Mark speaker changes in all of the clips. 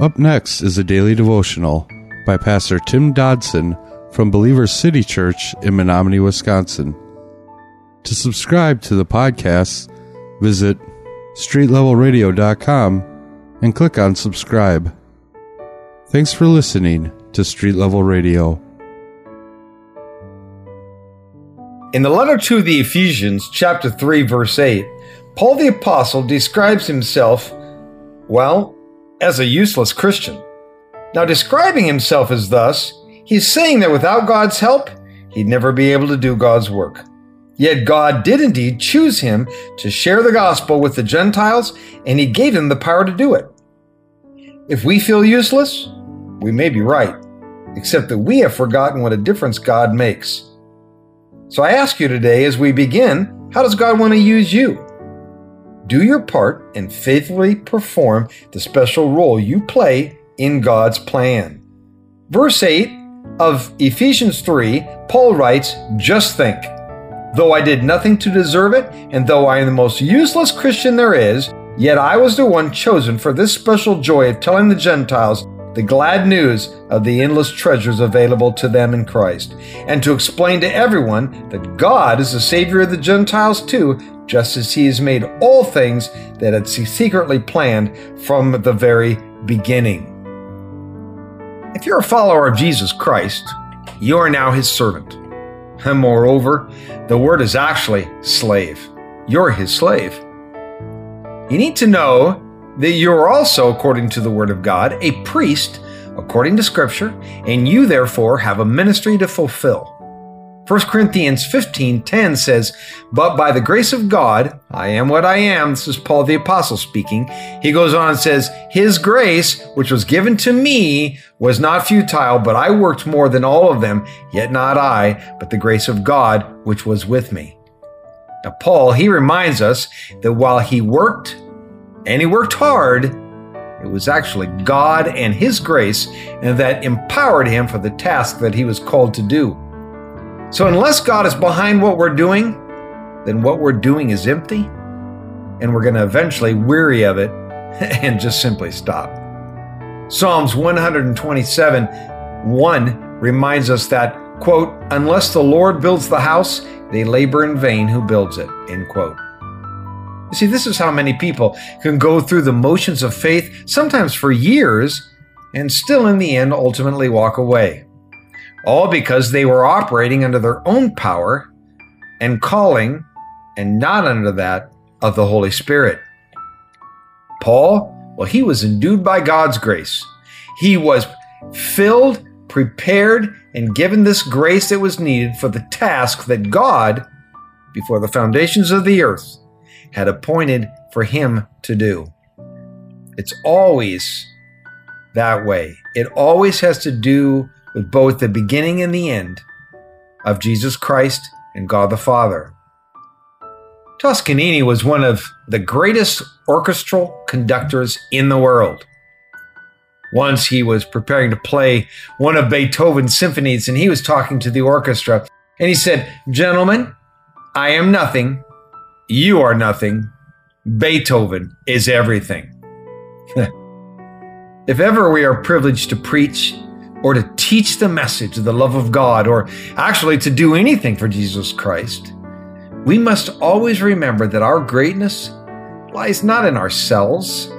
Speaker 1: Up next is a daily devotional by Pastor Tim Dodson from Believers City Church in Menomonie, Wisconsin. To subscribe to the podcast, visit streetlevelradio.com and click on subscribe. Thanks for listening to Street Level Radio.
Speaker 2: In the letter to the Ephesians, chapter 3, verse 8, Paul the Apostle describes himself, well, as a useless Christian. Now, describing himself as thus, he's saying that without God's help, he'd never be able to do God's work. Yet God did indeed choose him to share the gospel with the Gentiles, and he gave him the power to do it. If we feel useless, we may be right, except that we have forgotten what a difference God makes. So I ask you today as we begin, how does God want to use you? Do your part and faithfully perform the special role you play in God's plan. Verse 8 of Ephesians 3, Paul writes, Just think, though I did nothing to deserve it, and though I am the most useless Christian there is, yet I was the one chosen for this special joy of telling the Gentiles the glad news of the endless treasures available to them in Christ, and to explain to everyone that God is the Savior of the Gentiles too, just as he has made all things that had secretly planned from the very beginning. If you're a follower of Jesus Christ, you are now his servant. And moreover, the word is actually slave. You're his slave. You need to know that you are also, according to the word of God, a priest according to Scripture, and you therefore have a ministry to fulfill. 1 Corinthians 15:10 says, "But by the grace of God, I am what I am." This is Paul the apostle speaking. He goes on and says, "His grace, which was given to me, was not futile, but I worked more than all of them, yet not I, but the grace of God which was with me." Now Paul, he reminds us that while he worked and he worked hard, it was actually God and his grace and that empowered him for the task that he was called to do. So, unless God is behind what we're doing, then what we're doing is empty, and we're going to eventually weary of it and just simply stop. Psalms 127 1 reminds us that, quote, unless the Lord builds the house, they labor in vain who builds it, end quote. You see, this is how many people can go through the motions of faith, sometimes for years, and still in the end ultimately walk away all because they were operating under their own power and calling and not under that of the Holy Spirit. Paul, well, he was endued by God's grace. He was filled, prepared, and given this grace that was needed for the task that God, before the foundations of the earth, had appointed for him to do. It's always that way. It always has to do with both the beginning and the end of Jesus Christ and God the Father. Toscanini was one of the greatest orchestral conductors in the world. Once he was preparing to play one of Beethoven's symphonies and he was talking to the orchestra and he said, Gentlemen, I am nothing. You are nothing. Beethoven is everything. if ever we are privileged to preach or to teach the message of the love of God, or actually to do anything for Jesus Christ, we must always remember that our greatness lies not in ourselves,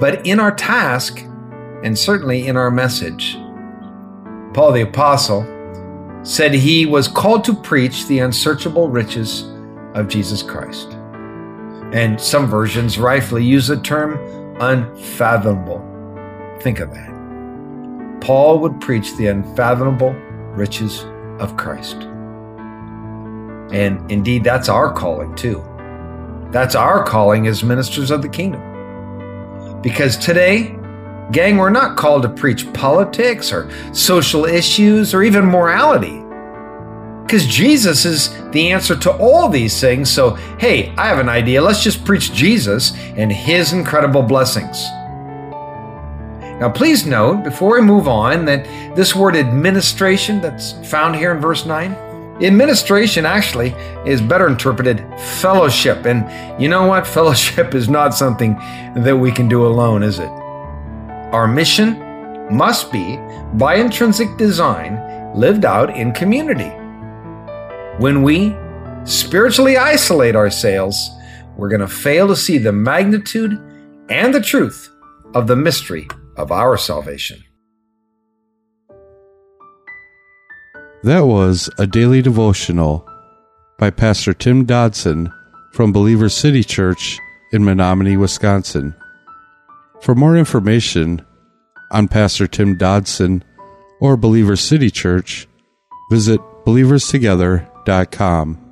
Speaker 2: but in our task and certainly in our message. Paul the Apostle said he was called to preach the unsearchable riches of Jesus Christ. And some versions rightfully use the term unfathomable. Think of that. Paul would preach the unfathomable riches of Christ. And indeed, that's our calling too. That's our calling as ministers of the kingdom. Because today, gang, we're not called to preach politics or social issues or even morality. Because Jesus is the answer to all these things. So, hey, I have an idea. Let's just preach Jesus and his incredible blessings. Now, please note before we move on that this word administration that's found here in verse 9, administration actually is better interpreted fellowship. And you know what? Fellowship is not something that we can do alone, is it? Our mission must be, by intrinsic design, lived out in community. When we spiritually isolate ourselves, we're going to fail to see the magnitude and the truth of the mystery of our salvation.
Speaker 1: That was a daily devotional by Pastor Tim Dodson from Believers City Church in Menomonie, Wisconsin. For more information on Pastor Tim Dodson or Believers City Church, visit believerstogether.com.